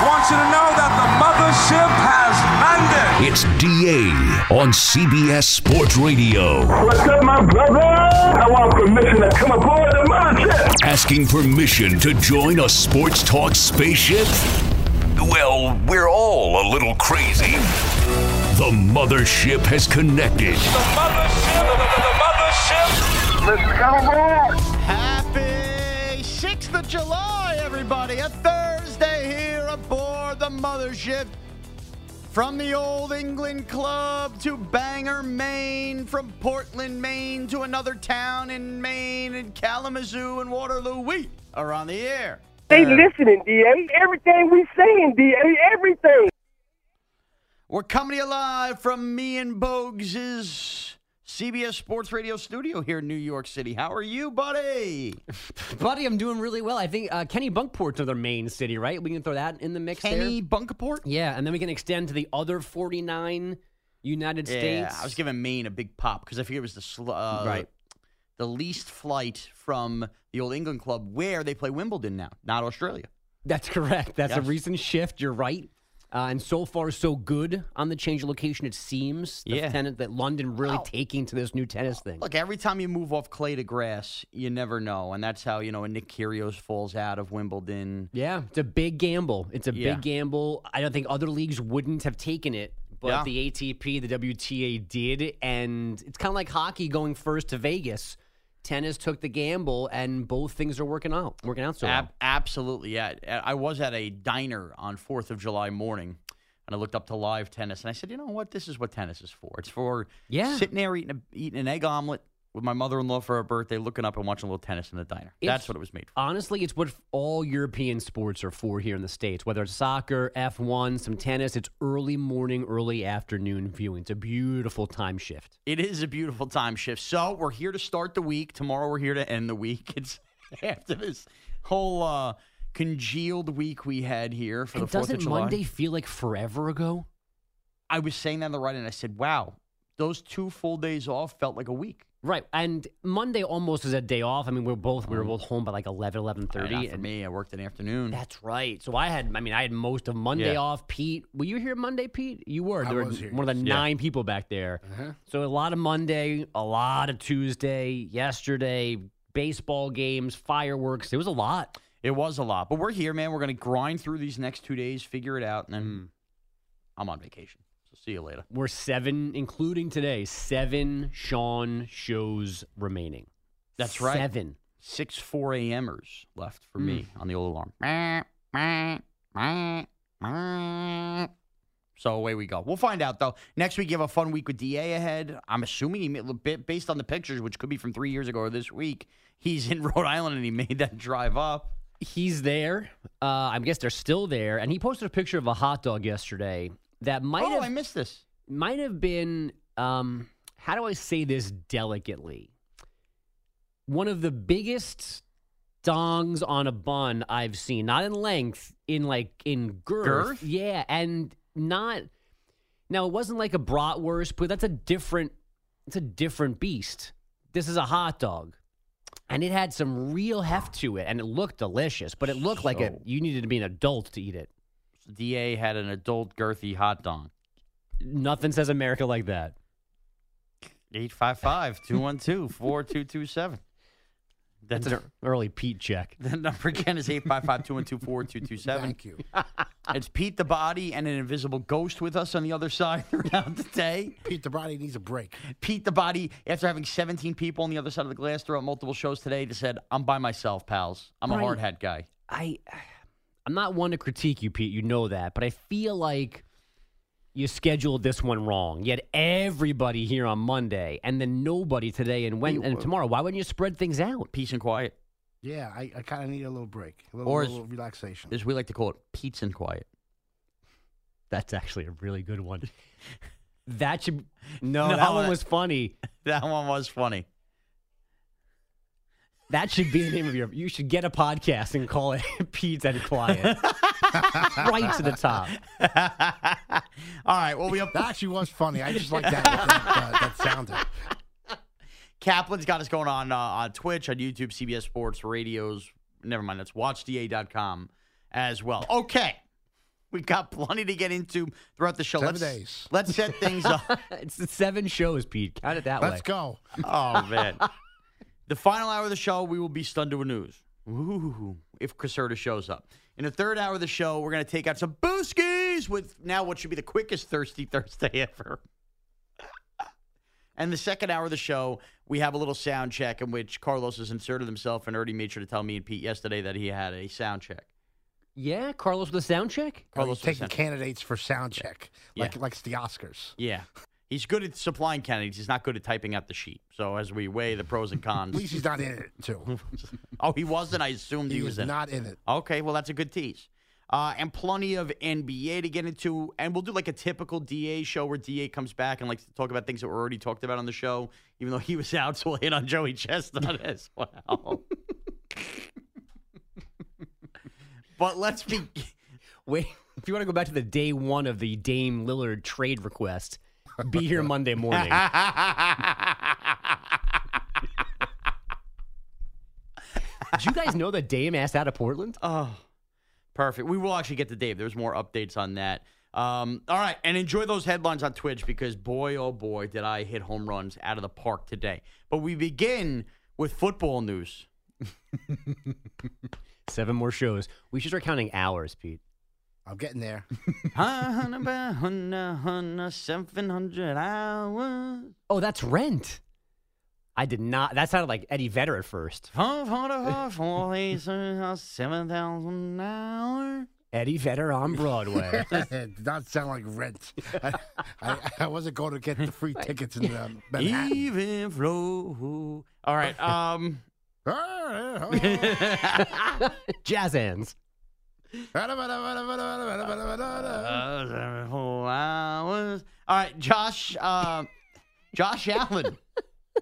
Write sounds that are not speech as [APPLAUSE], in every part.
Want you to know that the mothership has landed. It's DA on CBS Sports Radio. What's up, my brother? I want permission to come aboard the mothership. Asking permission to join a sports talk spaceship? Well, we're all a little crazy. The mothership has connected. The mothership. The, the, the mothership. Let's come aboard. Happy 6th of July, everybody. A Thursday here aboard the mothership. From the All England Club to Bangor, Maine, from Portland, Maine to another town in Maine, and Kalamazoo and Waterloo, we are on the air. They listening, DA. Everything we saying, DA. Everything. We're coming to you live from me and Bogues' CBS Sports Radio studio here in New York City. How are you, buddy? [LAUGHS] Buddy, I'm doing really well. I think uh, Kennebunkport's another main city, right? We can throw that in the mix Kenny there. Bunkaport? Yeah, and then we can extend to the other 49 United States. Yeah, States. I was giving Maine a big pop because I figured it was the sl- uh, Right. the least flight from the All England Club where they play Wimbledon now, not Australia. That's correct. That's a recent shift. You're right. Uh, and so far, so good on the change of location. It seems the Yeah. tenant that London really Well, taking to this new tennis thing. Look, every time you move off clay to grass, you never know, and that's how you know. Nick Kyrgios falls out of Wimbledon. Yeah, it's a big gamble. It's a Yeah. big gamble. I don't think other leagues wouldn't have taken it, but Yeah. the ATP, the WTA did, and it's kind of like hockey going first to Vegas. Tennis took the gamble, and both things are working out. Working out so Ab- well. absolutely, yeah. I was at a diner on Fourth of July morning, and I looked up to live tennis, and I said, you know what? This is what tennis is for. It's for Yeah. sitting there eating a, eating an egg omelet with my mother-in-law for her birthday, looking up and watching a little tennis in the diner. That's what it was made for. Honestly, it's what all European sports are for here in the States, whether it's soccer, F1, some tennis. It's early morning, early afternoon viewing. It's a beautiful time shift. It is a beautiful time shift. So we're here to start the week. Tomorrow we're here to end the week. [LAUGHS] It's after this whole uh, congealed week we had here for And the Fourth of doesn't Monday feel like forever ago? I was saying that on the right, and I said, "Wow, those two full days off felt like a week." Right, and Monday almost is a day off. I mean, we're both we were both home by like 11, 11.30. Not for and me, I worked in the afternoon. That's right. So I had, I mean, I had most of Monday Yeah. off. Pete, were you here Monday, Pete? You were. I There was were here, one of the Yeah. nine people back there. Uh-huh. So a lot of Monday, a lot of Tuesday, yesterday, baseball games, fireworks. It was a lot. It was a lot, but we're here, man. We're gonna grind through these next two days, figure it out, and then Hmm. I'm on vacation. See you later. We're seven, including today, seven Sean shows remaining. That's right. Seven. Six 4 a.m.ers left for me Mm. on the old alarm. So away we go. We'll find out though. Next week, you have a fun week with Da ahead. I'm assuming he made, based on the pictures, which could be from three years ago or this week. He's in [LAUGHS] Rhode Island and he made that drive up. He's there. Uh, I guess they're still there. And he posted a picture of a hot dog yesterday that might oh, have I missed this. might have been um, how do I say this delicately? One of the biggest dongs on a bun I've seen, not in length, in like in girth. Girth? Yeah, and not now it wasn't like a bratwurst, but that's a different it's a different beast. This is a hot dog. And it had some real heft to it, and it looked delicious. But it looked like a you needed to be an adult to eat it. Da had an adult girthy hot dog. Nothing says America like that. 855 212 4227. [LAUGHS] That's an early Pete check. [LAUGHS] The number again is 855-212-4227. Thank you. [LAUGHS] It's Pete the Body and an invisible ghost with us on the other side throughout the day. Pete the Body needs a break. Pete the Body, after having 17 people on the other side of the glass throughout multiple shows today, just said, I'm by myself, pals. I'm a Right. hard hat guy. I I'm not one to critique you, Pete. You know that, but I feel like you scheduled this one wrong. You had everybody here on Monday, and then nobody today and when and tomorrow. Why wouldn't you spread things out? Peace and quiet. Yeah, I, I kind of need a little break, a little, Or as- little relaxation. As we like to call it, Pete's and quiet. That's actually a really good one. [LAUGHS] That should no, [LAUGHS] No, [LAUGHS] that one was funny. That one was funny. That should be the name of your. You should get a podcast and call it [LAUGHS] Pete's and Quiet. [LAUGHS] right to the top. All right. Well, we up. That actually was funny. I just like that. that, uh, that sounded. Kaplan's got us going on uh, on Twitch, on YouTube, CBS Sports, radios. Never mind. That's watchda.com as well. Okay. We've got plenty to get into throughout the show. Seven let's, days. Let's set things up. [LAUGHS] It's seven shows, Pete. Count it that way. Let's go. Oh man. The final hour of the show, we will be stunned to a news. Ooh, if Caserta shows up. In the third hour of the show, we're going to take out some booskies with now what should be the quickest Thirsty Thursday [LAUGHS] ever. and the second hour of the show, we have a little sound check in which Carlos has inserted himself and already made sure to tell me and Pete yesterday that he had a sound check. Yeah, Carlos with a sound check. Oh, Carlos he's taking candidates for sound check, like Yeah. like it's the Oscars. Yeah. He's good at supplying candidates. He's not good at typing out the sheet. So as we weigh the pros and cons. At least he's not in it too. [LAUGHS] oh, he wasn't. I assumed he, He was is in. it. not in it. Okay, well, that's a good tease. Uh, and plenty of NBA to get into. And we'll do like a typical DA show where DA comes back and likes to talk about things that were already talked about on the show, even though he was out. So we'll hit on Joey Chestnut [LAUGHS] as well. but let's be. [LAUGHS] Wait, if you want to go back to the day one of the Dame Lillard trade request, be here Monday morning. Did you guys know that Dame asked out of Portland? Oh, perfect. We will actually get to Dave. There's more updates on that. Um, all right, and enjoy those headlines on Twitch because boy, oh boy, did I hit home runs out of the park today. But we begin with football news. [LAUGHS] Seven more shows. We should start counting hours, Pete. I'm getting there. Seven hundred hours. Oh, that's Rent. I did not. That sounded like Eddie Vedder at first. Seven thousand hours. Eddie Vedder on Broadway. [LAUGHS] it did not sound like rent. I, I, I wasn't going to get the free tickets in um, Manhattan. Even flow. All right. Um. [LAUGHS] [LAUGHS] Jazz hands. All right, Josh. Uh, Josh Allen.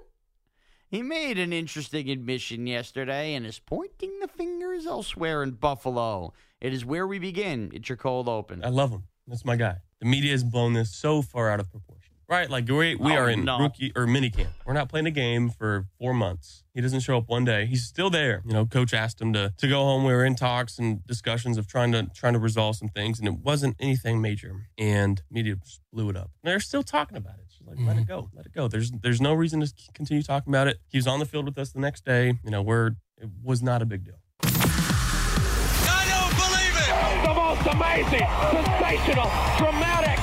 [LAUGHS] he made an interesting admission yesterday and is pointing the fingers elsewhere in Buffalo. It is where we begin. It's your cold open. I love him. That's my guy. The media has blown this so far out of proportion. Right? Like we we Oh, are in no. rookie or mini camp. We're not playing a game for four months. He doesn't show up one day. He's still there. You know, coach asked him to to go home. We were in talks and discussions of trying to trying to resolve some things, and it wasn't anything major. And media just blew it up. And they're still talking about it. It's just like let it mm-hmm. go, let it go. There's there's no reason to continue talking about it. He was on the field with us the next day. You know, we're it was not a big deal. I don't believe it! The most amazing, sensational, dramatic,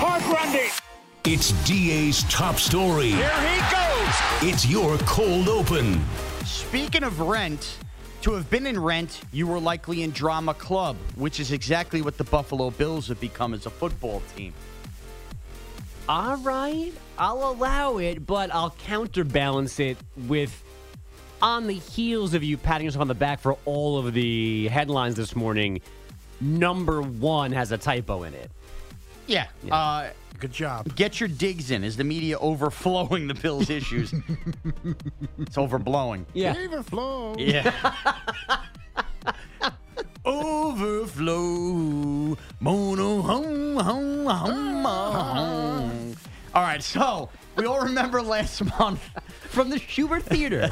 heartrending. It's DA's top story. Here he goes! It's your cold open. Speaking of rent, to have been in rent, you were likely in drama club, which is exactly what the Buffalo Bills have become as a football team. All right, I'll allow it, but I'll counterbalance it with on the heels of you patting yourself on the back for all of the headlines this morning. Number one has a typo in it. Yeah. Uh, Good job. get your digs in. Is the media overflowing the Bills' [LAUGHS] issues? it's overblowing. Yeah. Overflow. Yeah. [LAUGHS] Overflow. Mono hum, hum, hum, hum. All right, so we all remember last month From the Shubert Theater.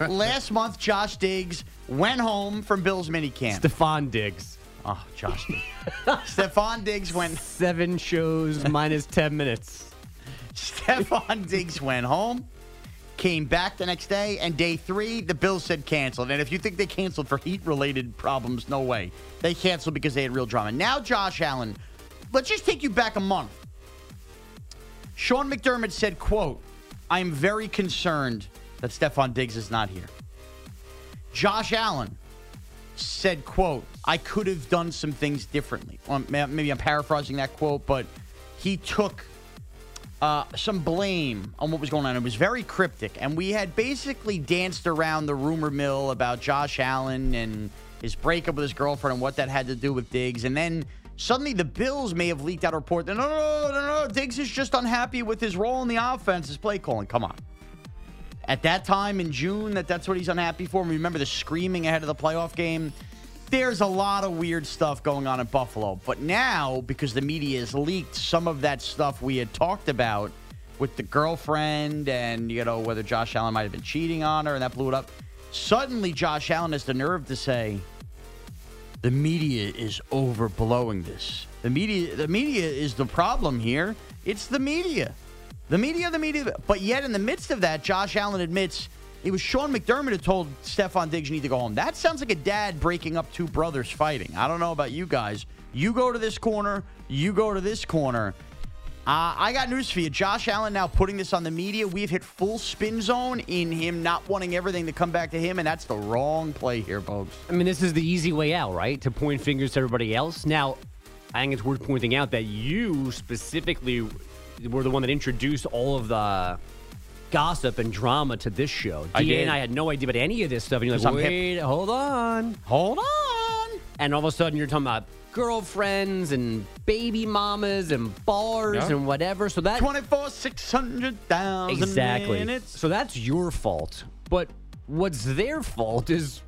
[LAUGHS] last month Josh Diggs went home from Bills minicamp. Stefon Diggs. Oh, Josh. [LAUGHS] Stefon Diggs went Seven shows minus 10 minutes. Stefon Diggs went home. came back the next day, and day three, the Bills said canceled. And if you think they canceled for heat related problems, no way. They canceled because they had real drama. Now, Josh Allen, let's just take you back a month. Sean McDermott said, quote, I am very concerned that Stefon Diggs is not here. Josh Allen said, quote, I could have done some things differently. Well, maybe I'm paraphrasing that quote, but he took uh, some blame on what was going on. It was very cryptic, and we had basically danced around the rumor mill about Josh Allen and his breakup with his girlfriend and what that had to do with Diggs. And then suddenly the Bills may have leaked out a report that no, no, no, no, no, Diggs is just unhappy with his role in the offense, his play calling. Come on. At that time in June, that that's what he's unhappy for. And remember the screaming ahead of the playoff game. There's a lot of weird stuff going on in Buffalo. But now, because the media has leaked some of that stuff we had talked about with the girlfriend and, you know, whether Josh Allen might have been cheating on her and that blew it up, suddenly Josh Allen has the nerve to say, the media is overblowing this. The media the media is the problem here. It's the media. The media, the media. But yet in the midst of that, Josh Allen admits it was Sean McDermott who told Stefon Diggs you need to go home. That sounds like a dad breaking up two brothers fighting. I don't know about you guys. You go to this corner, you go to this corner. Uh, I got news for you. Josh Allen now putting this on the media. We've hit full spin zone in him not wanting everything to come back to him, and that's the wrong play here, folks. I mean, this is the easy way out, right? To point fingers to everybody else. Now, I think it's worth pointing out that you specifically were the one that introduced all of the gossip and drama to this show. I DA and I had no idea about any of this stuff. And you're like, I'm hip. wait, hold on. Hold on. And all of a sudden, you're talking about girlfriends and baby mamas and bars Yeah. and whatever. So that 24, 600,000 exactly. minutes. So that's your fault. But what's their fault is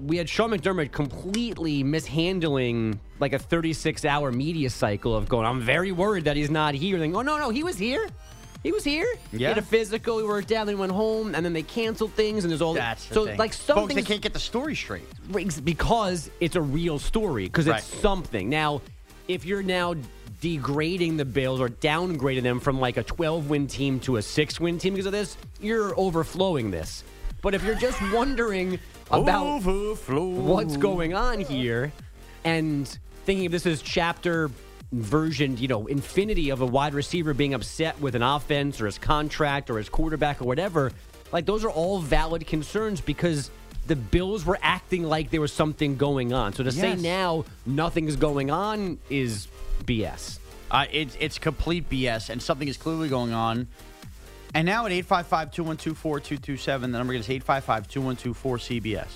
we had Sean McDermott completely mishandling like a 36 hour media cycle of going, I'm very worried that he's not here. Then, oh, no, no, he was here. He was here. He Yeah. had a physical. He worked out. Then he went home, and then they canceled things. And there's all That's the so thing. like Folks, something they can't get the story straight. because it's a real story because Right. it's something. Now, if you're now degrading the Bills or downgrading them from like a 12 win team to a 6 win team because of this, you're overflowing this. But if you're just wondering about Overflow. what's going on here and thinking of this as chapter version, you know, infinity of a wide receiver being upset with an offense or his contract or his quarterback or whatever, like those are all valid concerns because the Bills were acting like there was something going on. So to say Yes. now nothing's going on is BS. Uh, it's, it's complete BS, and something is clearly going on. And now at 855 212 4227, the number is 855 212 4CBS.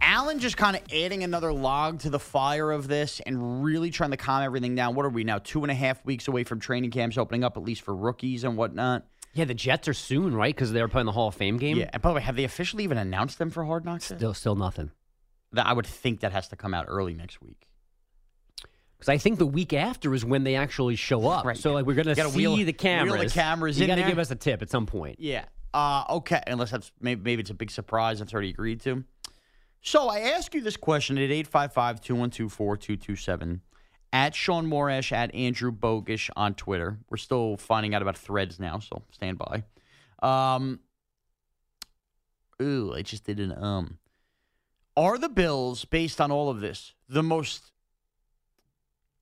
Allen just kind of adding another log to the fire of this and really trying to calm everything down. What are we now? Two and a half weeks away from training camps opening up, at least for rookies and whatnot. Yeah, the Jets are soon, right? Because they're playing the Hall of Fame game. Yeah. And by the way, have they officially even announced them for Hard Knocks? Still, still nothing. That I would think that has to come out early next week. Because I think the week after is when they actually show up. Right. So like we're gonna see wheel- the wheel the cameras. cameras You got to give us a tip at some point. Yeah. Uh, okay. Unless that's maybe, maybe it's a big surprise that's already agreed to. So I ask you this question at 855 212 4227 at Sean Morash at Andrew Bogusch on Twitter. We're still finding out about threads now, so stand by. Um, ooh, I just did an um. Are the Bills, based on all of this, the most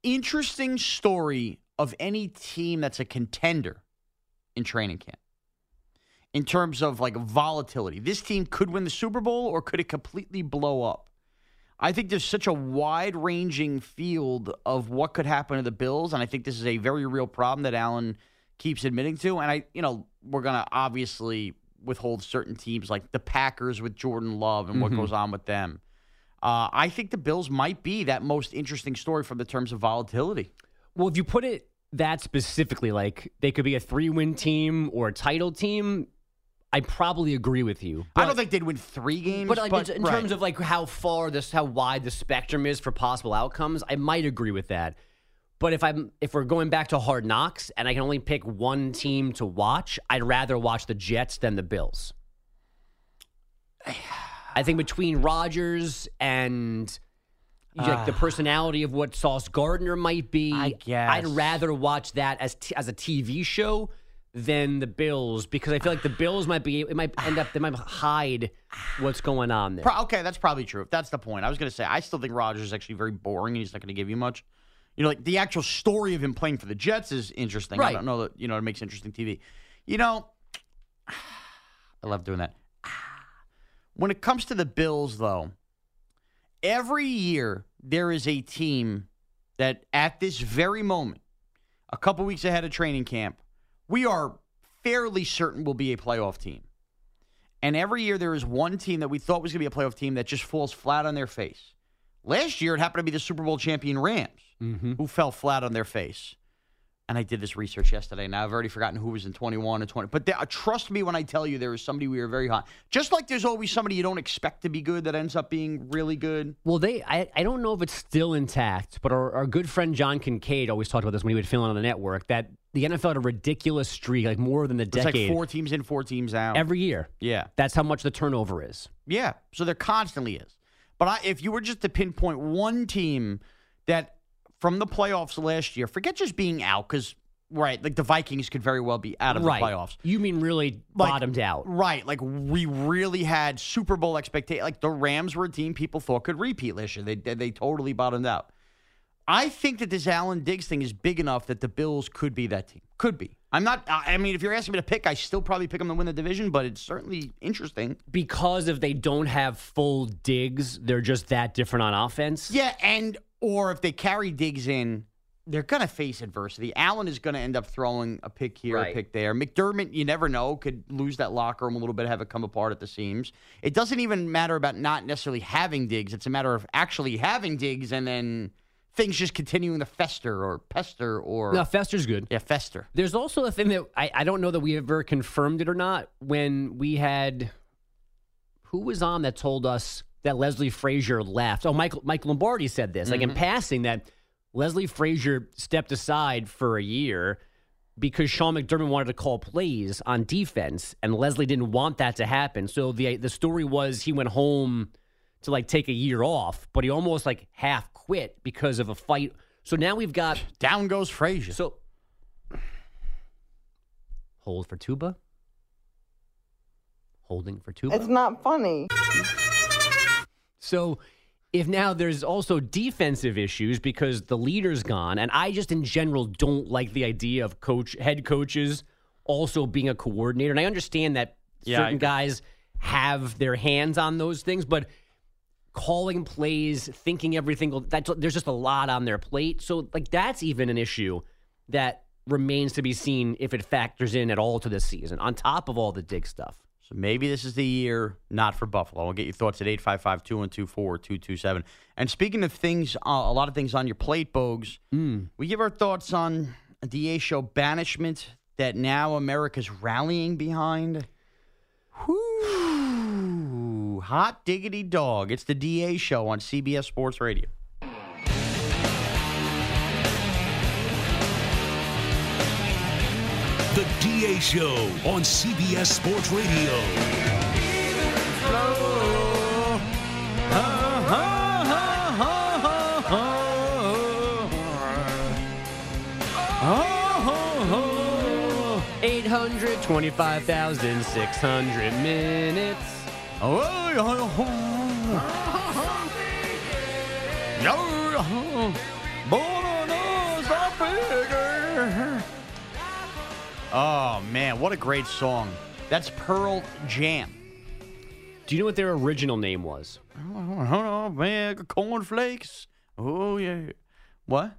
interesting story of any team that's a contender in training camp? in terms of like volatility. This team could win the Super Bowl or could it completely blow up? I think there's such a wide ranging field of what could happen to the Bills, and I think this is a very real problem that Allen keeps admitting to. And I, you know, we're gonna obviously withhold certain teams like the Packers with Jordan Love and what Mhm. goes on with them. Uh, I think the Bills might be that most interesting story from the terms of volatility. Well, if you put it that specifically, like they could be a three-win team or a title team, I probably agree with you. I don't think they'd win three games, But, like, but in right. terms of like how far this, how wide the spectrum is for possible outcomes, I might agree with that. But if I'm if we're going back to Hard Knocks and I can only pick one team to watch, I'd rather watch the Jets than the Bills. [SIGHS] [SIGHS] I think between Rodgers and like the personality of what Sauce Gardner might be, I guess. I'd rather watch that as t- as a TV show than the Bills because I feel like the Bills might be it might end up they might hide what's going on there. Pro- okay, that's probably true. If that's the point, I was going to say I still think Rodgers is actually very boring and he's not going to give you much. You know, like the actual story of him playing for the Jets is interesting. I don't know that you know it makes interesting TV. You know, [SIGHS] I love doing that. When it comes to the Bills, though, every year there is a team that at this very moment, a couple weeks ahead of training camp, we are fairly certain will be a playoff team. And every year there is one team that we thought was going to be a playoff team that just falls flat on their face. Last year it happened to be the Super Bowl champion Rams, mm-hmm. who fell flat on their face. And I did this research yesterday. Now I've already forgotten who was in 21 and 20. But there, uh, trust me when I tell you there is somebody we are very hot. Just like there's always somebody you don't expect to be good that ends up being really good. Well, they I, I don't know if it's still intact, but our, our good friend John Kincade always talked about this when he would fill in on the network that the NFL had a ridiculous streak, like more than the It's decade, like four teams in, four teams out. every year. yeah. That's how much the turnover is. Yeah. So there constantly is. But I, if you were just to pinpoint one team that from the playoffs last year, forget just being out, because, right, like the Vikings could very well be out of right. the playoffs. You mean really Like- bottomed out? Right. Like we really had Super Bowl expectations. Like the Rams were a team people thought could repeat last year. They, they, they totally bottomed out. I think that this Allen Diggs thing is big enough that the Bills could be that team. Could be. I'm not, I I mean, if you're asking me to pick, I still probably pick them to win the division, but it's certainly interesting. Because if they don't have full digs, they're just that different on offense. Yeah, and or if they carry Diggs in, they're going to face adversity. Allen is going to end up throwing a pick here, Right. a pick there. McDermott, you never know, could lose that locker room a little bit, have it come apart at the seams. It doesn't even matter about not necessarily having Diggs. It's a matter of actually having Diggs and then things just continuing to fester or pester or No, Fester's good. yeah, fester. There's also a thing that I, I don't know that we ever confirmed it or not. When we had who was on that told us that Leslie Frazier left. Oh, Michael Mike Lombardi said this, like in mm-hmm. passing, that Leslie Frazier stepped aside for a year because Sean McDermott wanted to call plays on defense, and Leslie didn't want that to happen. So the the story was he went home to like take a year off, but he almost like half quit because of a fight. So now we've got [SIGHS] Down goes Frazier. so hold for tuba. Holding for tuba. It's not funny. So if now there's also defensive issues because the leader's gone, and I just in general don't like the idea of coach head coaches also being a coordinator. And I understand that Yeah, certain guys have their hands on those things, but calling plays, thinking everything that's there's just a lot on their plate. So like that's even an issue that remains to be seen if it factors in at all to this season, on top of all the dig stuff. So maybe this is the year not for Buffalo. I'll get your thoughts at 855 212 4227. And speaking of things, uh, a lot of things on your plate, Bogues, we give our thoughts on the a show banishment that now America's rallying behind. Whoo! Hot diggity dog. It's the DA show on CBS Sports Radio. The DA Show on CBS Sports Radio. Eight hundred twenty-five thousand six hundred minutes. Oh, man, what a great song. That's Pearl Jam. Do you know what their original name was? Oh, man, cornflakes. Oh, yeah. What?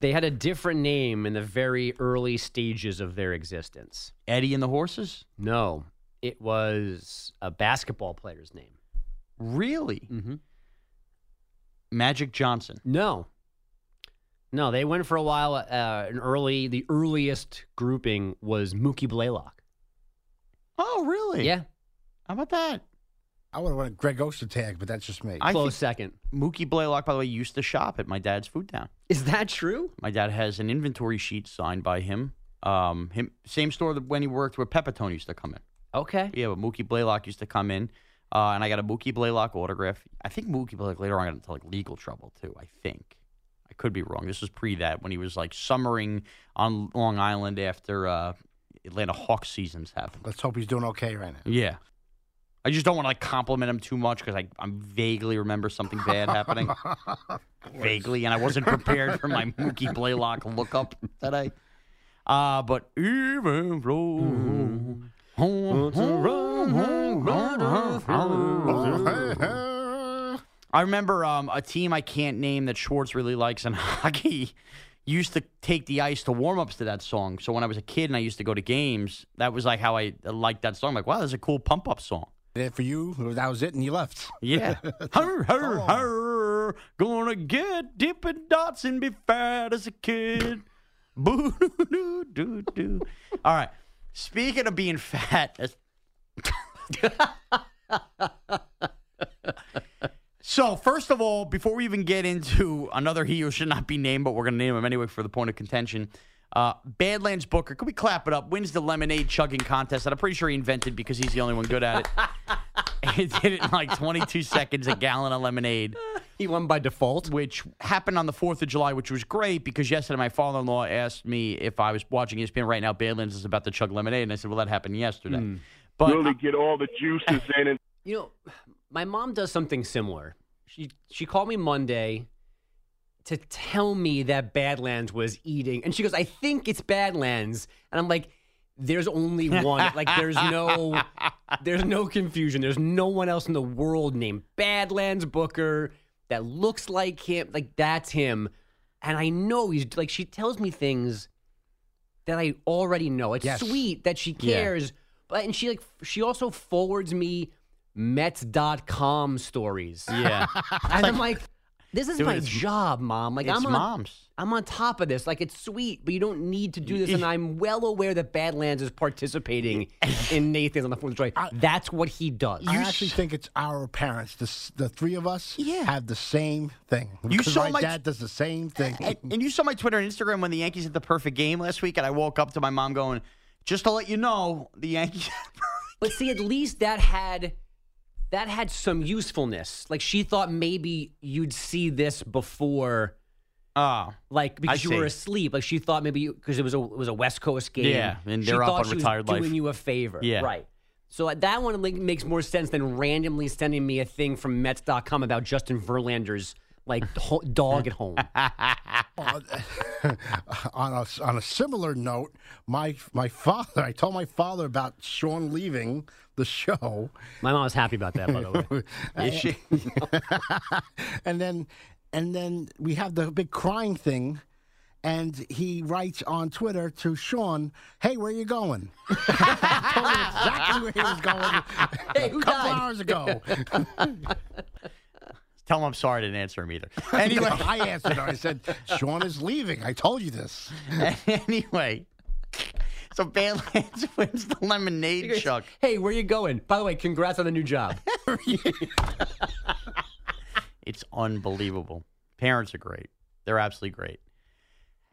They had a different name in the very early stages of their existence. Eddie and the Horses? No, it was a basketball player's name. Really? Mm-hmm. Magic Johnson. No. No, they went for a while. Uh, an early, the earliest grouping was Mookie Blaylock. Oh, really? Yeah, How about that? I would have wanted Greg Ostertag, but that's just me. I close think second. Mookie Blaylock, by the way, used to shop at my dad's food town. Is that true? My dad has an inventory sheet signed by him. Um, him same store that when he worked where Pepitone used to come in. Okay. Yeah, but Mookie Blaylock used to come in, uh, and I got a Mookie Blaylock autograph. I think Mookie Blaylock later on got into like legal trouble too. I think I could be wrong. This was pre that when he was like summering on Long Island after uh, Atlanta Hawks season's happened. Let's hope he's doing okay right now. Yeah. I just don't want to like compliment him too much because I I'm vaguely remember something bad happening. vaguely, and I wasn't prepared for my Mookie Blaylock lookup today. Uh, but even though I remember um, a team I can't name that Schwartz really likes in [LAUGHS] hockey used to take the ice to warm ups to that song. So when I was a kid and I used to go to games, that was like how I liked that song. like, wow, that's a cool pump up song. And for you, that was it, and you left. Yeah. Hur, hur, hur, gonna get Dippin' Dots and be fat as a kid. Boo doo doo doo. All right. Speaking of being fat, [LAUGHS] [LAUGHS] so first of all, before we even get into another he who should not be named, but we're gonna name him anyway for the point of contention. Uh, Badlands Booker, could we clap it up? Wins the lemonade chugging contest that I'm pretty sure he invented because he's the only one good at it. [LAUGHS] he did it in like 22 seconds, a gallon of lemonade. He won by default. Which happened on the 4th of July, which was great because yesterday my father in law asked me if I was watching ESPN right now. Badlands is about to chug lemonade. And I said, well, that happened yesterday. But really get all the juices [LAUGHS] in and You know, my mom does something similar. She she called me Monday to tell me that Badlands was eating, and she goes, "I think it's Badlands," and I'm like, "There's only one. like, there's no, there's no confusion. There's no one else in the world named Badlands Booker that looks like him. Like that's him." And I know he's like she tells me things that I already know. It's Yes. sweet that she Yeah. cares, but and she like she also forwards me Mets.com stories. yeah. [LAUGHS] And I'm like, this is Dude, my it's- job, mom. Like it's I'm on, mom's. I'm on top of this. Like it's sweet, but you don't need to do this. And I'm well aware that Badlands is participating [LAUGHS] in Nathan's on the Fourth of July. That's what he does. I actually think it's our parents. The, s- the three of us Yeah. have the same thing. You Because saw my my- dad does the same thing. and, and you saw my Twitter and Instagram when the Yankees hit the perfect game last week, and I woke up to my mom going, "Just to let you know, the Yankees." [LAUGHS] But see, at least that had that had some usefulness. Like she thought maybe you'd see this before. Oh, Like because you were asleep, like she thought maybe because it was a it was a West Coast game. Yeah, and she they're up thought on she was life. doing you a favor. Yeah. right. So uh, that one makes more sense than randomly sending me a thing from Mets.com about Justin Verlander's like ho- dog at home. [LAUGHS] Uh, on a on a similar note, my my father. I told my father about Sean leaving the show, My mom was happy about that, by the way. [LAUGHS] Is she? [LAUGHS] and then and then we have the big crying thing. And he writes on Twitter to Sean, "Hey, where are you going?" I told him exactly where he was going Hey, a couple died? hours ago. Tell him I'm sorry I didn't answer him either. [LAUGHS] Anyway, Anyway, I answered. her. I said, "Sean is leaving." I told you this. [LAUGHS] anyway. So Badlands [LAUGHS] wins the lemonade chuck. Hey, where you going? By the way, congrats on the new job. It's unbelievable. Parents are great. They're absolutely great.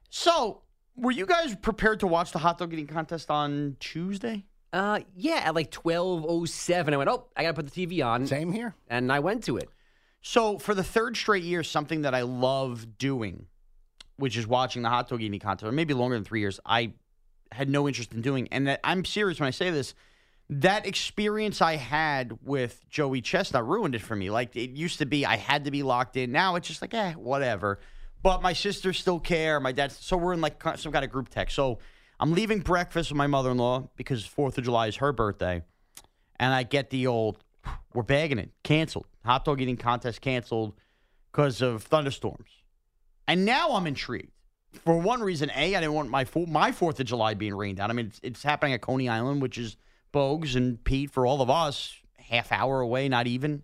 So, were you guys prepared to watch the hot dog eating contest on Tuesday? Uh, yeah, at like twelve oh seven, I went. Oh, I gotta put the TV on, Same here. and I went to it. So, for the third straight year, something that I love doing, which is watching the hot dog eating contest, or maybe longer than three years, I had no interest in doing. And that I'm serious when I say this. That experience I had with Joey Chestnut ruined it for me. Like it used to be, I had to be locked in. Now it's just like, eh, whatever. But my sisters still care. My dad, so we're in like some kind of group text. So I'm leaving breakfast with my mother-in-law because Fourth of July is her birthday, and I get the old, we're bagging it, canceled. Hot dog eating contest canceled because of thunderstorms. And now I'm intrigued. For one reason, A, I didn't want my my Fourth of July being rained out. I mean, it's, it's happening at Coney Island, which is Bogues and Pete for all of us, half hour away, not even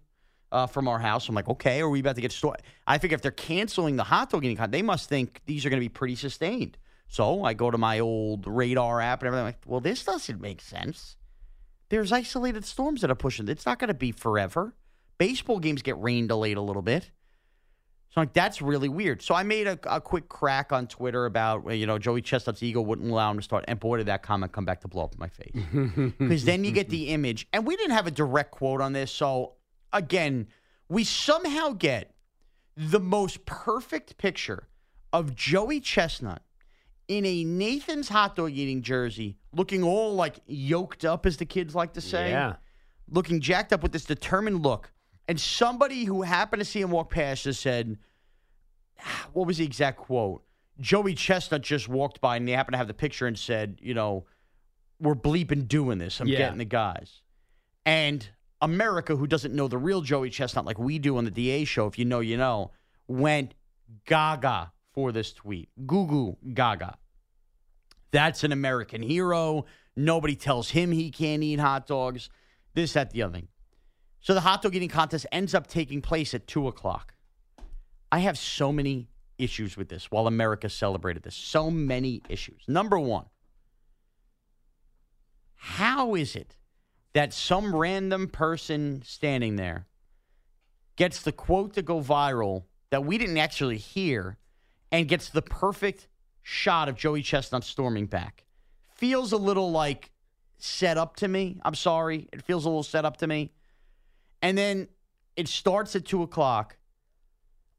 uh, from our house. I'm like, okay, are we about to get storm? I think if they're canceling the hot dog eating contest, they must think these are going to be pretty sustained. So I go to my old radar app and everything. I'm like, well, this doesn't make sense. There's isolated storms that are pushing. It's not going to be forever. Baseball games get rain delayed a little bit. So like that's really weird. So I made a, a quick crack on Twitter about you know Joey Chestnut's ego wouldn't allow him to start, and boy did that comment come back to blow up in my face. [LAUGHS] Because then you get the image, and we didn't have a direct quote on this. So again, we somehow get the most perfect picture of Joey Chestnut in a Nathan's hot dog eating jersey, looking all like yoked up, as the kids like to say. Yeah. Looking jacked up with this determined look. And somebody who happened to see him walk past just said, ah, what was the exact quote? Joey Chestnut just walked by and they happened to have the picture and said, you know, we're bleeping doing this. I'm Yeah. getting the guys. And America, who doesn't know the real Joey Chestnut like we do on the DA show, if you know, you know, went gaga for this tweet. Goo goo gaga. That's an American hero. Nobody tells him he can't eat hot dogs. This, that, the other thing. So the hot dog eating contest ends up taking place at two o'clock. I have so many issues with this while America celebrated this. So many issues. Number one, how is it that some random person standing there gets the quote to go viral that we didn't actually hear and gets the perfect shot of Joey Chestnut storming back? Feels a little like set up to me. I'm sorry. It feels a little set up to me. And then it starts at two o'clock.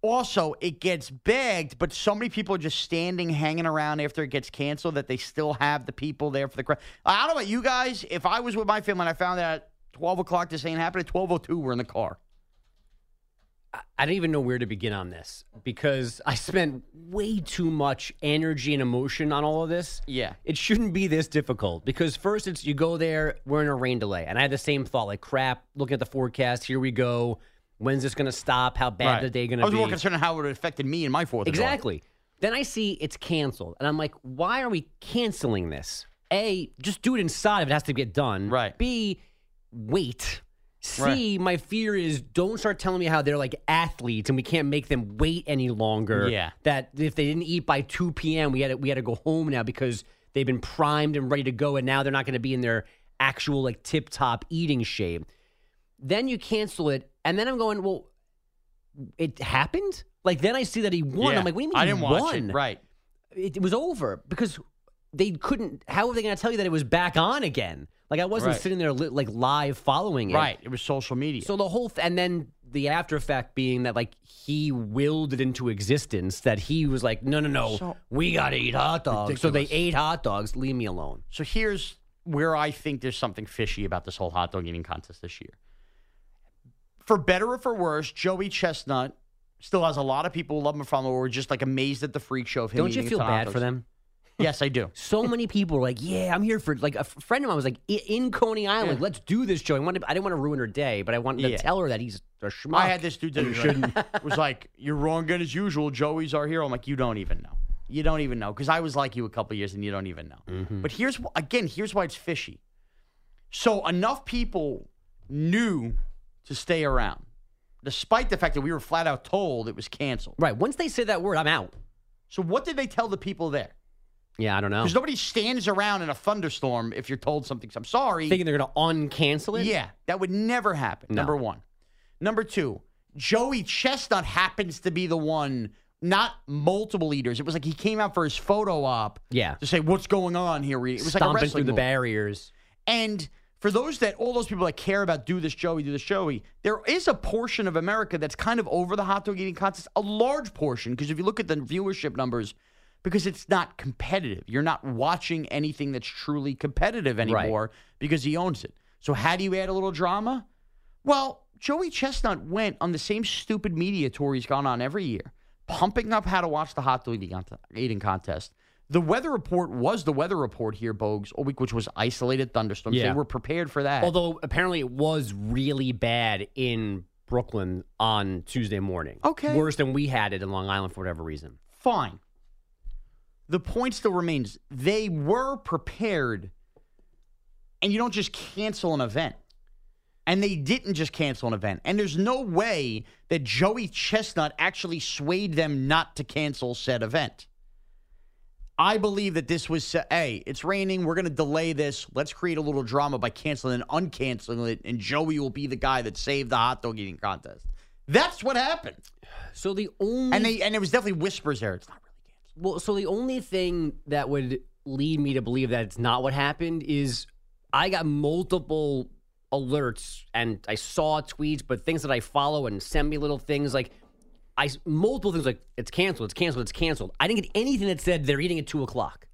Also, it gets bagged, but so many people are just standing, hanging around after it gets canceled that they still have the people there for the crowd. I don't know about you guys. If I was with my family and I found that at 12 o'clock this ain't happening, at 12.02, we're in the car. I don't even know where to begin on this because I spent way too much energy and emotion on all of this. Yeah. It shouldn't be this difficult because first it's you go there, we're in a rain delay. And I had the same thought like, crap, looking at the forecast, here we go. When's this going to stop? How bad Right. the day going I to was be? more concerned on how it affected me and my 4th of July. Exactly. Then I see it's canceled. And I'm like, why are we canceling this? A, just do it inside if it has to get done. Right. B, wait. C, my fear is don't start telling me how they're like athletes and we can't make them wait any longer. Yeah. That if they didn't eat by 2 p.m., we had to, we had to go home now because they've been primed and ready to go and now they're not going to be in their actual like tip top eating shape. Then you cancel it. And then I'm going, well, it happened? Like then I see that he won. Yeah. I'm like, what do you mean I didn't watch won? it. Right. It, it was over because they couldn't. How are they going to tell you that it was back on again? Like I wasn't Right. sitting there li- like live following it. Right. It was social media. So the whole th- and then the after effect being that like he willed it into existence. That he was like, no, no, no, So- we got to eat hot dogs. So they ate hot dogs. Leave me alone. So here's where I think there's something fishy about this whole hot dog eating contest this year. For better or for worse, Joey Chestnut still has a lot of people who love him from who are just like amazed at the freak show of him. Don't you eating a feel ton of hot bad for dogs. them? Yes, I do. [LAUGHS] So many people were like, "Yeah, I'm here for." Like a f- friend of mine was like, "I- "In Coney Island, Yeah. let's do this, Joe." I wanted, I didn't want to ruin her day, but I wanted to Yeah. tell her that he's a schmuck. I had this dude that was, [LAUGHS] was like, "You're wrong again as usual. Joey's our hero." I'm like, "You don't even know. You don't even know." Because I was like you a couple years, and you don't even know. Mm-hmm. But here's wh- again, here's why it's fishy. So enough people knew to stay around, despite the fact that we were flat out told it was canceled. right. Once they say that word, I'm out. So what did they tell the people there? Yeah, I don't know. Because nobody stands around in a thunderstorm if you're told something. I'm sorry. Thinking they're going to uncancel it. Yeah, that would never happen. No. Number one. Number two, Joey Chestnut happens to be the one, not multiple leaders. It was like he came out for his photo op Yeah. to say, What's going on here? It was like a stomping wrestling through the barriers. And for those that, all those people that care about do this Joey, do this Joey, there is a portion of America that's kind of over the hot dog eating contest, a large portion, because if you look at the viewership numbers, because it's not competitive. You're not watching anything that's truly competitive anymore because he owns it. So how do you add a little drama? Well, Joey Chestnut went on the same stupid media tour he's gone on every year, pumping up how to watch the hot dog eating eating contest. The weather report was the weather report here, Bogues, all week, which was isolated thunderstorms. Yeah. They were prepared for that. Although apparently it was really bad in Brooklyn on Tuesday morning. Okay. Worse than we had it in Long Island for whatever reason. fine. The point still remains they were prepared, and you don't just cancel an event. And they didn't just cancel an event. And there's no way that Joey Chestnut actually swayed them not to cancel said event. I believe that this was, uh, hey, it's raining. We're going to delay this. Let's create a little drama by canceling and uncanceling it. And Joey will be the guy that saved the hot dog eating contest. That's what happened. So the only And they and it was definitely whispers there. It's not. Well, so the only thing that would lead me to believe that it's not what happened is I got multiple alerts and I saw tweets, but things that I follow and send me little things like I multiple things like it's canceled, it's canceled, it's canceled. I didn't get anything that said they're eating at two o'clock.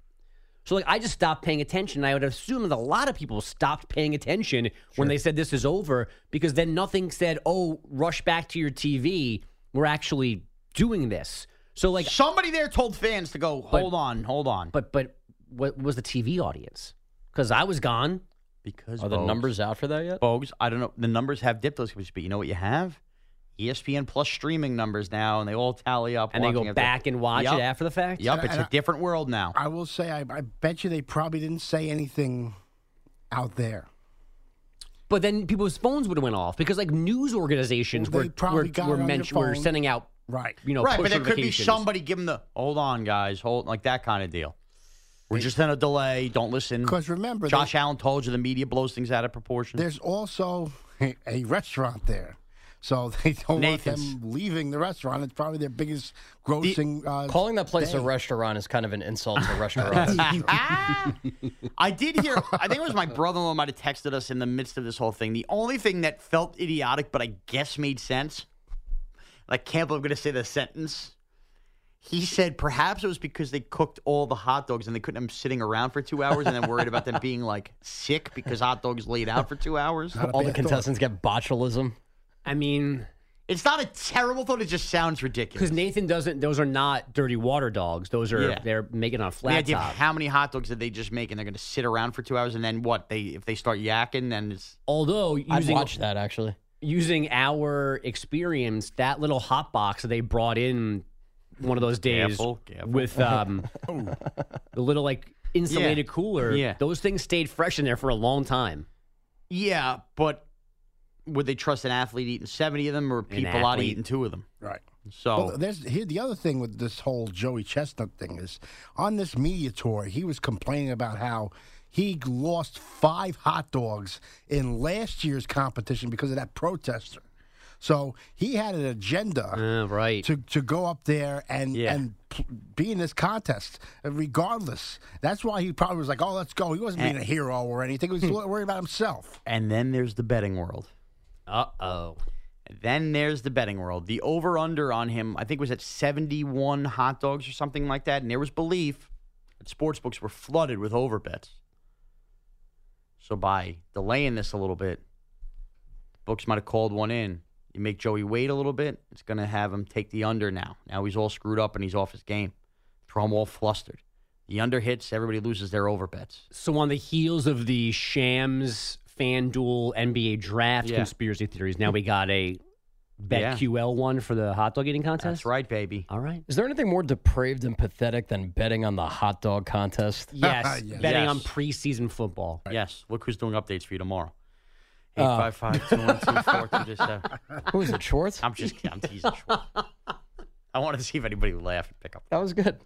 So like I just stopped paying attention. And I would assume that a lot of people stopped paying attention when they said this is over because then nothing said, "Oh, rush back to your TV. We're actually doing this." So like, Somebody there told fans to go, hold on, hold on. but but what was the TV audience? Because I was gone. because Are the numbers out for that yet? Bogues, I don't know. The numbers have dipped those weeks, but you know what you have? ESPN Plus streaming numbers now, and they all tally up. And they go watching it. back and watch Yup. it after the fact? Yep, And- it's and a I- different world now. I will say, I, I bet you they probably didn't say anything out there. But then people's phones would have went off because like news organizations Well, were they were, were, it on mention- your were sending out Right. you know right, push but there could be notifications. somebody giving the hold on, guys, hold like that kind of deal. We're just in a delay. Don't listen. Because remember, Josh they- Allen told you the media blows things out of proportion. there's also a, [LAUGHS] a restaurant there. So [LAUGHS] they don't Nathan's. want them leaving the restaurant. It's probably their biggest grossing. uh, Calling that place day. a restaurant is kind of an insult to [LAUGHS] restaurants. I did hear. I think it was my brother-in-law might have texted us in the midst of this whole thing. The only thing that felt idiotic, but I guess made sense. And I can't believe I'm going to say the sentence. He said perhaps it was because they cooked all the hot dogs and they couldn't have them sitting around for two hours and then worried about them being like sick because hot dogs laid out for two hours. All the bad thought. contestants get botulism. I mean, It's not a terrible thought. It just sounds ridiculous. because Nathan doesn't. Those are not dirty water dogs. Those are Yeah. they're making on the flat idea of top. how many hot dogs did they just make and they're going to sit around for two hours and then what? They if they start yakking, then it's Although I'd using watch that actually. Using our experience, that little hot box that they brought in one of those days Careful, careful. with um, [LAUGHS] the little like insulated cooler. Yeah. those things stayed fresh in there for a long time. Yeah, but would they trust an athlete eating 70 of them or people out athlete. eating two of them? Right. So, Well, there's here the other thing with this whole Joey Chestnut thing is on this media tour, he was complaining about how he lost five hot dogs in last year's competition because of that protester. So he had an agenda Uh, right. to, to go up there and Yeah. and be in this contest, uh, regardless. That's why he probably was like, "Oh, let's go." He wasn't being a hero or anything. He was worried about himself. and then there's the betting world. Uh oh. Then there's the betting world. The over under on him, I think, was at 71 hot dogs or something like that. And there was belief that sports books were flooded with over bets. So by delaying this a little bit, books might have called one in. You make Joey wait a little bit, it's going to have him take the under now. Now he's all screwed up and he's off his game. Throw him all flustered. The under hits, everybody loses their over bets. So on the heels of the Shams FanDuel NBA draft Yeah. conspiracy theories, now we got a Yeah. BetQL one for the hot dog eating contest. That's right, baby. All right. Is there anything more depraved and pathetic than betting on the hot dog contest? [LAUGHS] Yes. [LAUGHS] Yes. Betting Yes. on preseason football. Yes. Look who's doing updates for you tomorrow. Uh, 855 [LAUGHS] Who is it, Schwartz? I'm just kidding. I'm teasing. Schwartz. I wanted to see if anybody would laugh and pick up. That was good.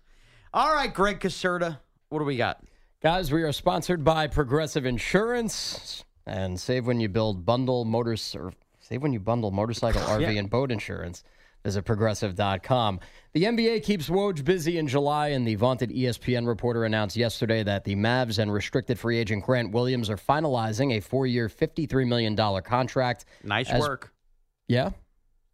All right, Greg Caserta. What do we got? Guys, we are sponsored by Progressive Insurance and save when you build bundle motors or save when you bundle motorcycle, [LAUGHS] RV, and boat insurance. Visit progressive.com. The NBA keeps Woj busy in July, and the vaunted ESPN reporter announced yesterday that the Mavs and restricted free agent Grant Williams are finalizing a four year, $53 million contract. Nice As- work. Yeah,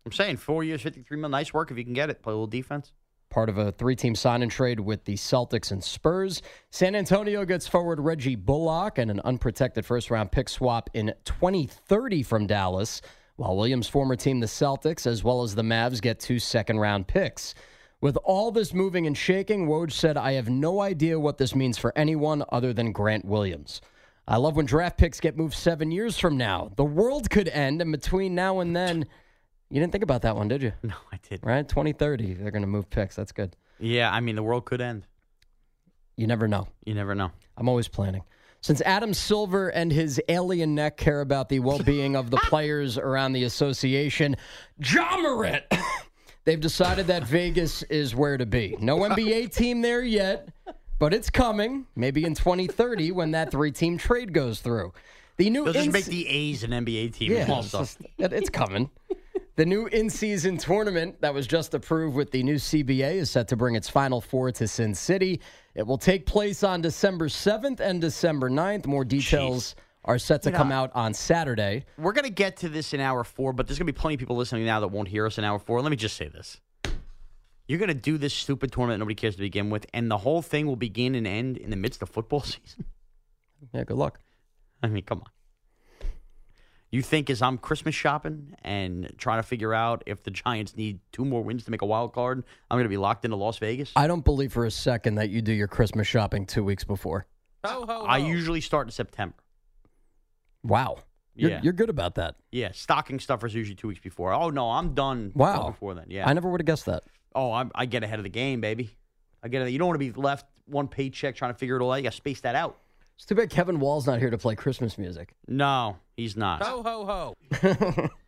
I'm saying four years, 53 mil. Nice work if you can get it. Play a little defense. part of a three team sign and trade with the Celtics and Spurs. San Antonio gets forward Reggie Bullock and an unprotected first round pick swap in 2030 from Dallas, while Williams' former team, the Celtics, as well as the Mavs, get two second round picks. With all this moving and shaking, Woj said, I have no idea what this means for anyone other than Grant Williams. I love when draft picks get moved seven years from now. The world could end, and between now and then, you didn't think about that one, did you? No, I didn't. Right? 2030, they're going to move picks. That's good. Yeah, I mean, the world could end. You never know. You never know. I'm always planning. Since Adam Silver and his alien neck care about the well being of the [LAUGHS] ah! players around the association, Ja Morant, [COUGHS] they've decided that Vegas is where to be. No [LAUGHS] NBA team there yet, but it's coming. Maybe in 2030 when that three team trade goes through. The new They'll just ins- make the A's an NBA team. yeah, it's, just- it's coming. The new in season tournament that was just approved with the new CBA is set to bring its final four to Sin City. It will take place on December 7th and December 9th. More details are set to come out on Saturday. We're going to get to this in hour four, but there's going to be plenty of people listening now that won't hear us in hour four. Let me just say this. You're going to do this stupid tournament nobody cares to begin with, and the whole thing will begin and end in the midst of football [LAUGHS] season. Yeah, good luck. I mean, come on. You think as I'm Christmas shopping and trying to figure out if the Giants need two more wins to make a wild card, I'm going to be locked into Las Vegas? I don't believe for a second that you do your Christmas shopping two weeks before. I usually start in September. Wow. You're, Yeah. you're good about that. Yeah, stocking stuffers usually two weeks before. Oh no, I'm done. Wow. well before then. Yeah. I never would have guessed that. Oh, I'm, I get ahead of the game, baby. I get. You don't want to be left one paycheck trying to figure it all out. You got to space that out. It's too bad Kevin Wall's not here to play Christmas music. No, he's not. Ho, ho, ho. [LAUGHS]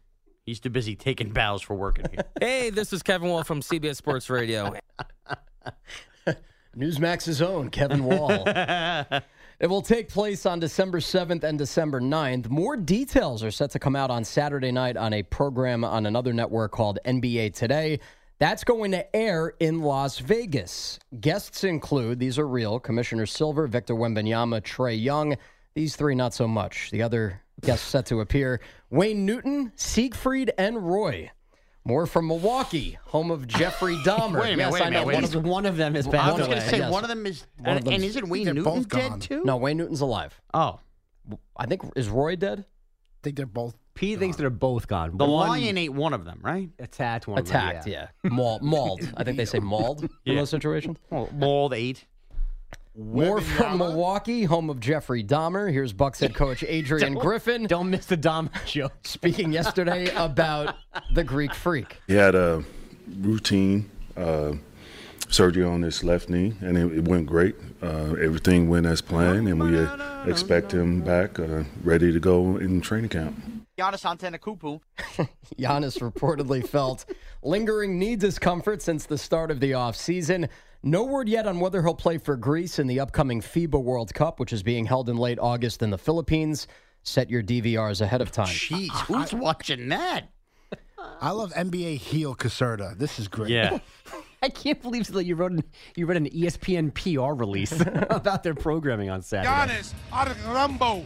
He's too busy taking bows for working here. [LAUGHS] Hey, this is Kevin Wall from CBS Sports Radio. [LAUGHS] Newsmax's own Kevin Wall. it will take place on December 7th and December 9th. More details are set to come out on Saturday night on a program on another network called NBA Today. That's going to air in Las Vegas. Guests include, these are real, Commissioner Silver, Victor Wembanyama, Trae Young. These three, not so much. The other guests set to appear Wayne Newton, Siegfried, and Roy. More from Milwaukee, home of Jeffrey Dahmer. [LAUGHS] Wait a minute, yes, wait a I minute, wait One of them- One of them is I was going to say yes. one of them is, One of and, isn't Wayne they're Newton dead gone. too? No, Wayne Newton's alive. Oh, I think is Roy dead? I think they're both. Pete thinks that they're both gone. the One lion ate one of them, right? attacked one. of them, Attacked, yeah. Mauled, mauled. I think they say mauled in those situations. Well, mauled ate. More from Milwaukee, home of Jeffrey Dahmer. Here's Bucks head coach [LAUGHS] Adrian Griffin Don't miss the Dahmer [LAUGHS] joke. speaking yesterday about the Greek freak. He had a routine uh, surgery on his left knee, and it, it went great. Uh, everything went as planned, and we uh, expect him back, uh, ready to go in training camp. Giannis Antetokounmpo. [LAUGHS] Giannis reportedly [LAUGHS] felt lingering knee discomfort since the start of the offseason. No word yet on whether he'll play for Greece in the upcoming FIBA World Cup, which is being held in late August in the Philippines. Set your DVRs ahead of time. Jeez, who's watching that? I love NBA heel Caserta. This is great. Yeah. [LAUGHS] I can't believe that you wrote an, you read an ESPN PR release about their programming on Saturday. Giannis Rambo.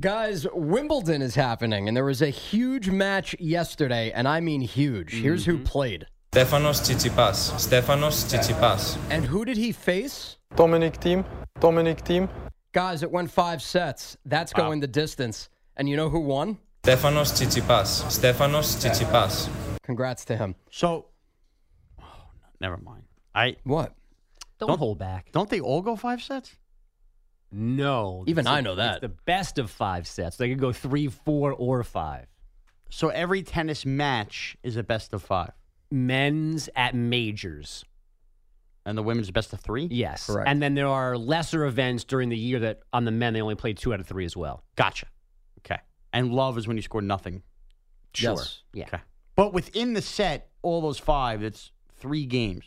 Guys, Wimbledon is happening, and there was a huge match yesterday, and I mean huge. Here's who mm-hmm. played. Stefanos Tsitsipas. Stefanos Tsitsipas. And who did he face? Dominic Thiem. Dominic Thiem. Guys, it went five sets. That's going the distance. And you know who won? Stefanos Tsitsipas. Stefanos Tsitsipas. Congrats to him. So, oh, never mind. I What? Don't, Don't- hold back. don't they all go five sets? No, Even it's I a- know it's that. the best of five sets. They could go three, four, or five. So every tennis match is a best of five, Men's at majors. and the women's best of three. Yes. Correct. And then there are lesser events during the year that on the men they only play two out of three as well. Gotcha. Okay. And love is when you score nothing. Sure. Yes. Yeah. Okay. But within the set, all those five, it's three games.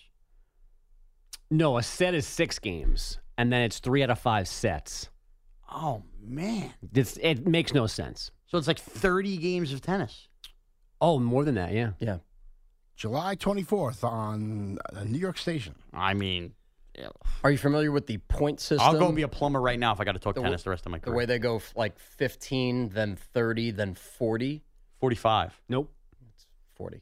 No, a set is six games, and then it's three out of five sets. Oh man. It's, it makes no sense. So it's like thirty games of tennis. Oh, more than that, yeah. Yeah. July 24th on uh, New York Station. I mean. Are you familiar with the point system? I'll go and be a plumber right now if I got to talk The tennis w- the rest of my the way they go f- like 15, then 30, then 40. Forty-five. Nope. It's 40.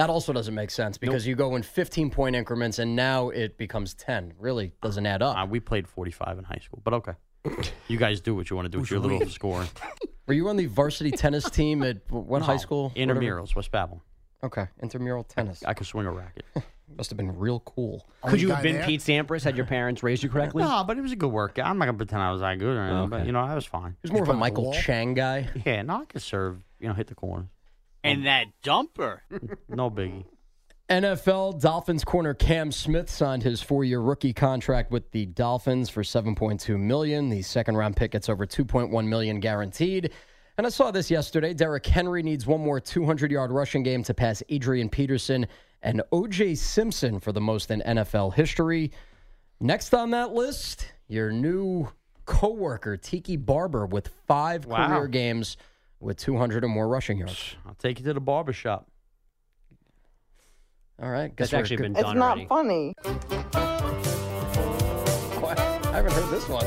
That also doesn't make sense because you go in 15 point increments and now it becomes 10. Really doesn't add up. Uh, we played forty-five in high school, but okay. you guys do what you want to do with your little [LAUGHS] score. Were you on the varsity tennis team at w- what high school? Intramurals, West Babel. Okay, intramural tennis. I could swing a racket. [LAUGHS] Must have been real cool. Could you have been there? Pete Sampras had your [LAUGHS] parents raised you correctly? no, but it was a good workout. I'm not gonna pretend I was that good or anything, but you know, I was fine. He was more of a put on the Michael wall? Chang guy. Yeah, no, I could serve. You know, hit the corner. And that dumper. [LAUGHS] No biggie. NFL Dolphins corner Cam Smith signed his four-year rookie contract with the Dolphins for 7.2 million. The second-round pick gets over 2.1 million guaranteed. And I saw this yesterday. Derrick Henry needs one more 200-yard rushing game to pass Adrian Peterson and O.J. Simpson for the most in NFL history. Next on that list, your new coworker Tiki Barber with five Wow. career games with 200 or more rushing yards. I'll take you to the barber shop. All right, guess That's actually good- been done. It's not funny. I haven't heard this one.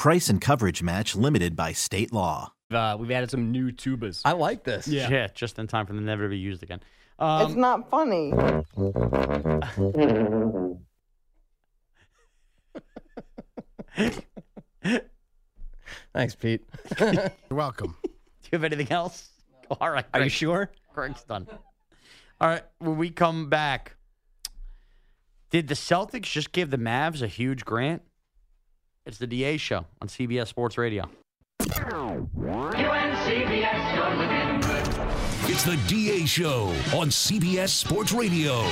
Price and coverage match limited by state law. uh, we've added some new tubas. I like this. Yeah. just in time for them never to be used again. it's Um, not funny. Thanks, Pete. [LAUGHS] You're welcome. Do you have anything else? All right. Are you sure? Greg's done. All right. When we come back, did the Celtics just give the Mavs a huge grant? It's the DA show on CBS Sports Radio. It's the DA Show on CBS Sports Radio.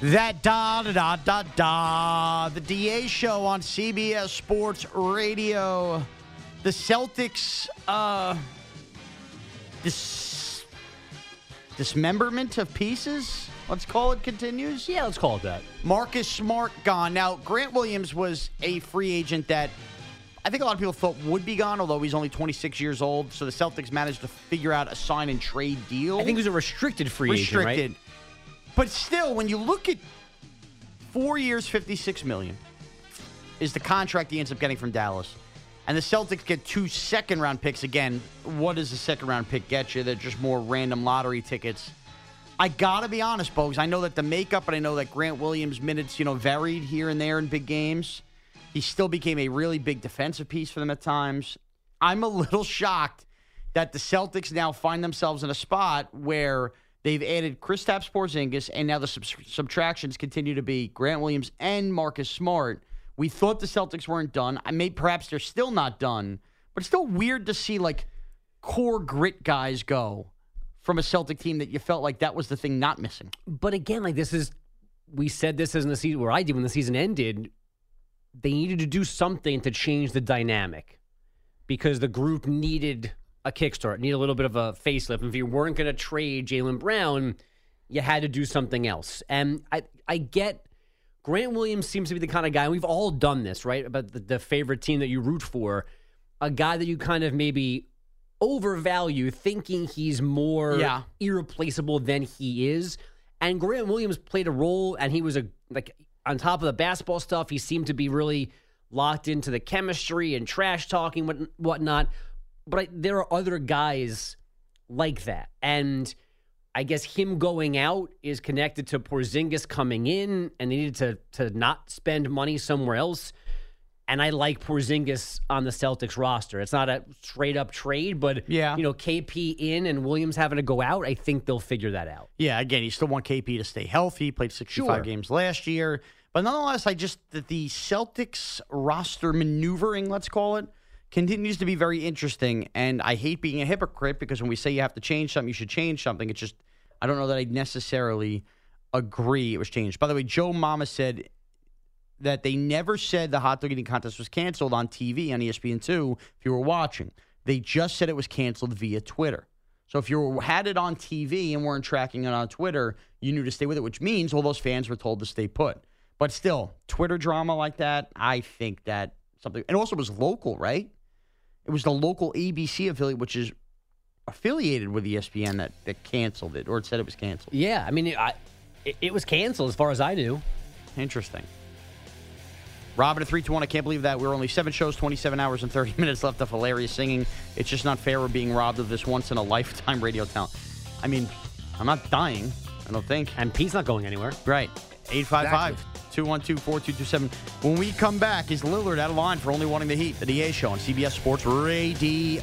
That da da da da da. The DA show on CBS Sports Radio. The Celtics, uh, this dismemberment of pieces. Let's call it continues. Yeah, let's call it that. Marcus Smart gone. Now, Grant Williams was a free agent that I think a lot of people thought would be gone, although he's only 26 years old. So the Celtics managed to figure out a sign and trade deal. I think he was a restricted free agent. restricted. agent, But still, when you look at four years, 56 million is the contract he ends up getting from Dallas. And the Celtics get two second round picks again. What does a second round pick get you? They're just more random lottery tickets. I gotta be honest, Bogues. I know that the makeup, and I know that Grant Williams' minutes, you know, varied here and there in big games. He still became a really big defensive piece for them at times. I'm a little [LAUGHS] shocked that the Celtics now find themselves in a spot where they've added Kristaps Porzingis, and now the sub- subtractions continue to be Grant Williams and Marcus Smart. We thought the Celtics weren't done. I may perhaps they're still not done, but it's still weird to see like core grit guys go from a Celtic team that you felt like that was the thing not missing. But again, like this is, we said this is in the season where I did when the season ended. They needed to do something to change the dynamic because the group needed a kickstart, needed a little bit of a facelift. If you weren't going to trade Jaylen Brown, you had to do something else. And I, I get Grant Williams seems to be the kind of guy, we've all done this, right? About the, the favorite team that you root for, a guy that you kind of maybe overvalue, thinking he's more Yeah. irreplaceable than he is. And Grant Williams played a role, and he was a like on top of the basketball stuff. He seemed to be really locked into the chemistry and trash talking, what whatnot. But I, there are other guys like that, and I guess him going out is connected to Porzingis coming in, and they needed to to not spend money somewhere else. And I like Porzingis on the Celtics roster. It's not a straight up trade, but Yeah. you know, KP in and Williams having to go out. I think they'll figure that out. Yeah, again, you still want KP to stay healthy. He played 65 Sure. games last year. But nonetheless, I just, that the Celtics roster maneuvering, let's call it, continues to be very interesting. And I hate being a hypocrite because when we say you have to change something, you should change something. It's just, I don't know that I necessarily agree it was changed. By the way, Joe Mama said that they never said the hot dog eating contest was canceled on TV on E ESPN2 if you were watching. They just said it was canceled via Twitter. So if you had it on TV and weren't tracking it on Twitter, you knew to stay with it, which means all those fans were told to stay put. But still, Twitter drama like that, I think that something, and also it was local, right? It was the local ABC affiliate, which is affiliated with ESPN that, that canceled it or it said it was canceled. Yeah, I mean, it, I, it, it was canceled as far as I knew. Interesting. Robin at 321, I can't believe that. We're only seven shows, 27 hours, and 30 [LAUGHS] minutes left of hilarious singing. It's just not fair we're being robbed of this once in a lifetime [LAUGHS] radio talent. I mean, I'm not dying, I don't think. And Pete's not going anywhere. Right. 855 212 4227. When we come back, is Lillard out of line for only wanting the Heat? The DA show on CBS Sports Radio.